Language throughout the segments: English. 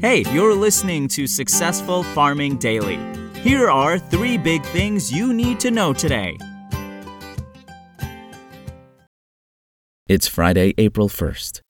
Hey, you're listening to Successful Farming Daily. Here are three big things you need to know today. It's Friday, April 1st.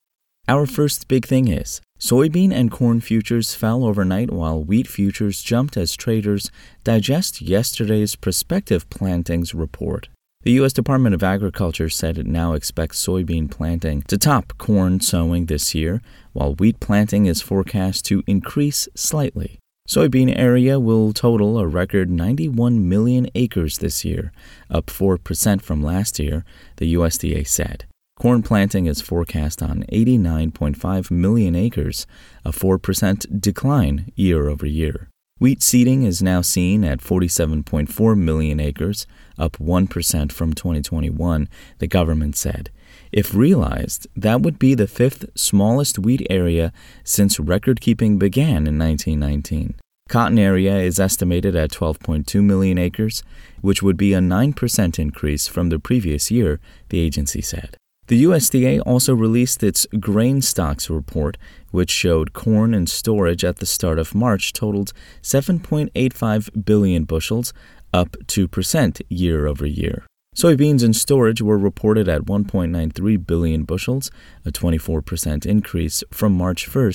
Our first big thing is soybean and corn futures fell overnight while wheat futures jumped as traders digest yesterday's prospective plantings report. The U.S. Department of Agriculture said it now expects soybean planting to top corn sowing this year, while wheat planting is forecast to increase slightly. Soybean area will total a record 91 million acres this year, up 4% from last year, the USDA said. Corn planting is forecast on 89.5 million acres, a 4% decline year over year. Wheat seeding is now seen at 47.4 million acres, up 1% from 2021, the government said. If realized, that would be the fifth smallest wheat area since record keeping began in 1919. Cotton area is estimated at 12.2 million acres, which would be a 9% increase from the previous year, the agency said. The USDA also released its grain stocks report, which showed corn in storage at the start of March totaled 7.85 billion bushels, up 2% year over year. Soybeans in storage were reported at 1.93 billion bushels, a 24% increase from March 1,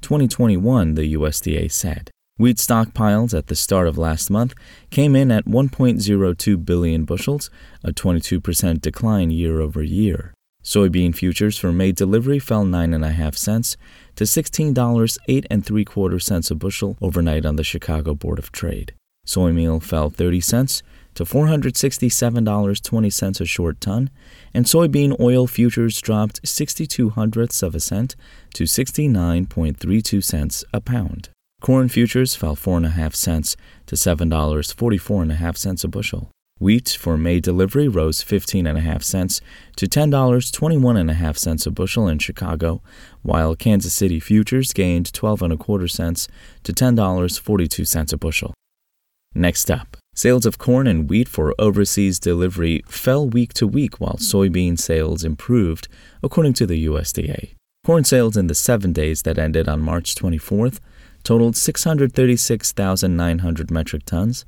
2021, the USDA said. Wheat stockpiles at the start of last month came in at 1.02 billion bushels, a 22% decline year over year. Soybean futures for May delivery fell 9.5 cents to $16 8 and 3 quarter cents a bushel overnight on the Chicago Board of Trade. Soy meal fell 30 cents to $467.20 a short ton, and soybean oil futures dropped 62 hundredths of a cent to 69.32 cents a pound. Corn futures fell 4.5 cents to $7.44.5 a bushel. Wheat for May delivery rose 15.5 cents to $10.21.5 a bushel in Chicago, while Kansas City futures gained 12 and a quarter cents to $10.42 a bushel. Next up, sales of corn and wheat for overseas delivery fell week to week while soybean sales improved, according to the USDA. Corn sales in the 7 days that ended on March 24th totaled 636,900 metric tons,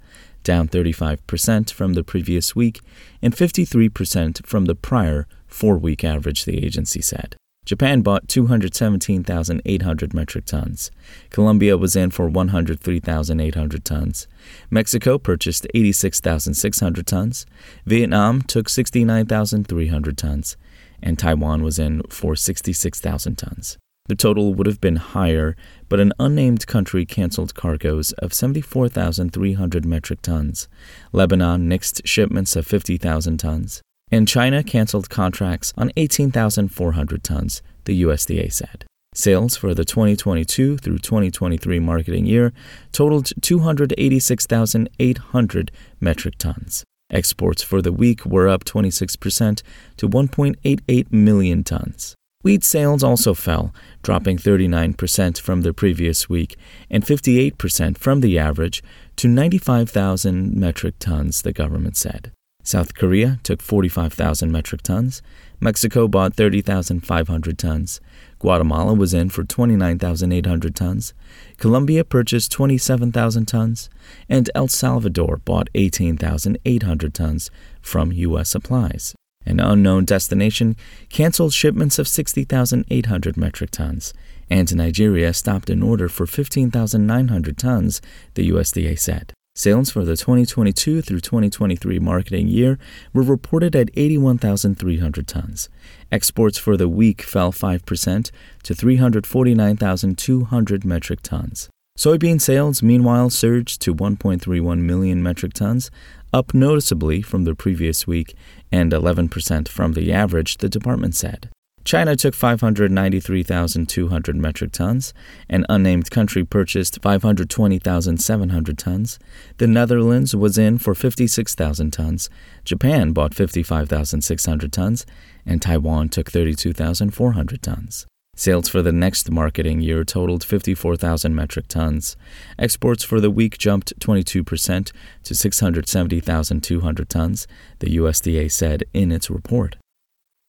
down 35% from the previous week and 53% from the prior four week average, the agency said. Japan bought 217,800 metric tons. Colombia was in for 103,800 tons. Mexico purchased 86,600 tons. Vietnam took 69,300 tons. And Taiwan was in for 66,000 tons. The total would have been higher, but an unnamed country canceled cargoes of 74,300 metric tons. Lebanon nixed shipments of 50,000 tons. And China canceled contracts on 18,400 tons, the USDA said. Sales for the 2022 through 2023 marketing year totaled 286,800 metric tons. Exports for the week were up 26% to 1.88 million tons. Wheat sales also fell, dropping 39% from the previous week and 58% from the average to 95,000 metric tons, the government said. South Korea took 45,000 metric tons. Mexico bought 30,500 tons. Guatemala was in for 29,800 tons. Colombia purchased 27,000 tons. And El Salvador bought 18,800 tons from U.S. supplies. An unknown destination canceled shipments of 60,800 metric tons, and Nigeria stopped an order for 15,900 tons, the USDA said. Sales for the 2022 through 2023 marketing year were reported at 81,300 tons. Exports for the week fell 5% to 349,200 metric tons. Soybean sales, meanwhile, surged to 1.31 million metric tons, up noticeably from the previous week and 11% from the average, the department said. China took 593,200 metric tons. An unnamed country purchased 520,700 tons. The Netherlands was in for 56,000 tons. Japan bought 55,600 tons. And Taiwan took 32,400 tons. Sales for the next marketing year totaled 54,000 metric tons. Exports for the week jumped 22% to 670,200 tons, the USDA said in its report.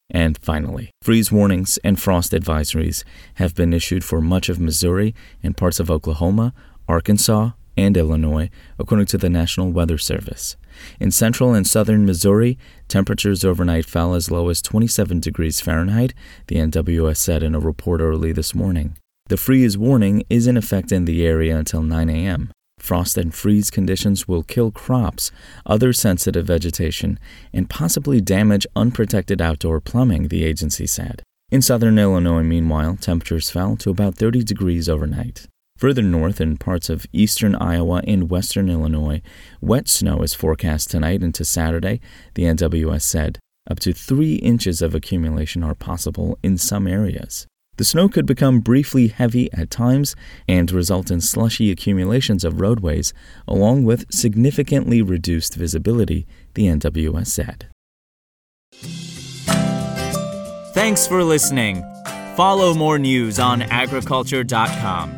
And finally, freeze warnings and frost advisories have been issued for much of Missouri and parts of Oklahoma, Arkansas, and Illinois, according to the National Weather Service. In central and southern Missouri, temperatures overnight fell as low as 27 degrees Fahrenheit, the NWS said in a report early this morning. The freeze warning is in effect in the area until 9 a.m. Frost and freeze conditions will kill crops, other sensitive vegetation, and possibly damage unprotected outdoor plumbing, the agency said. In southern Illinois, meanwhile, temperatures fell to about 30 degrees overnight. Further north in parts of eastern Iowa and western Illinois, wet snow is forecast tonight into Saturday, the NWS said. Up to three inches of accumulation are possible in some areas. The snow could become briefly heavy at times and result in slushy accumulations of roadways, along with significantly reduced visibility, the NWS said. Thanks for listening. Follow more news on agriculture.com.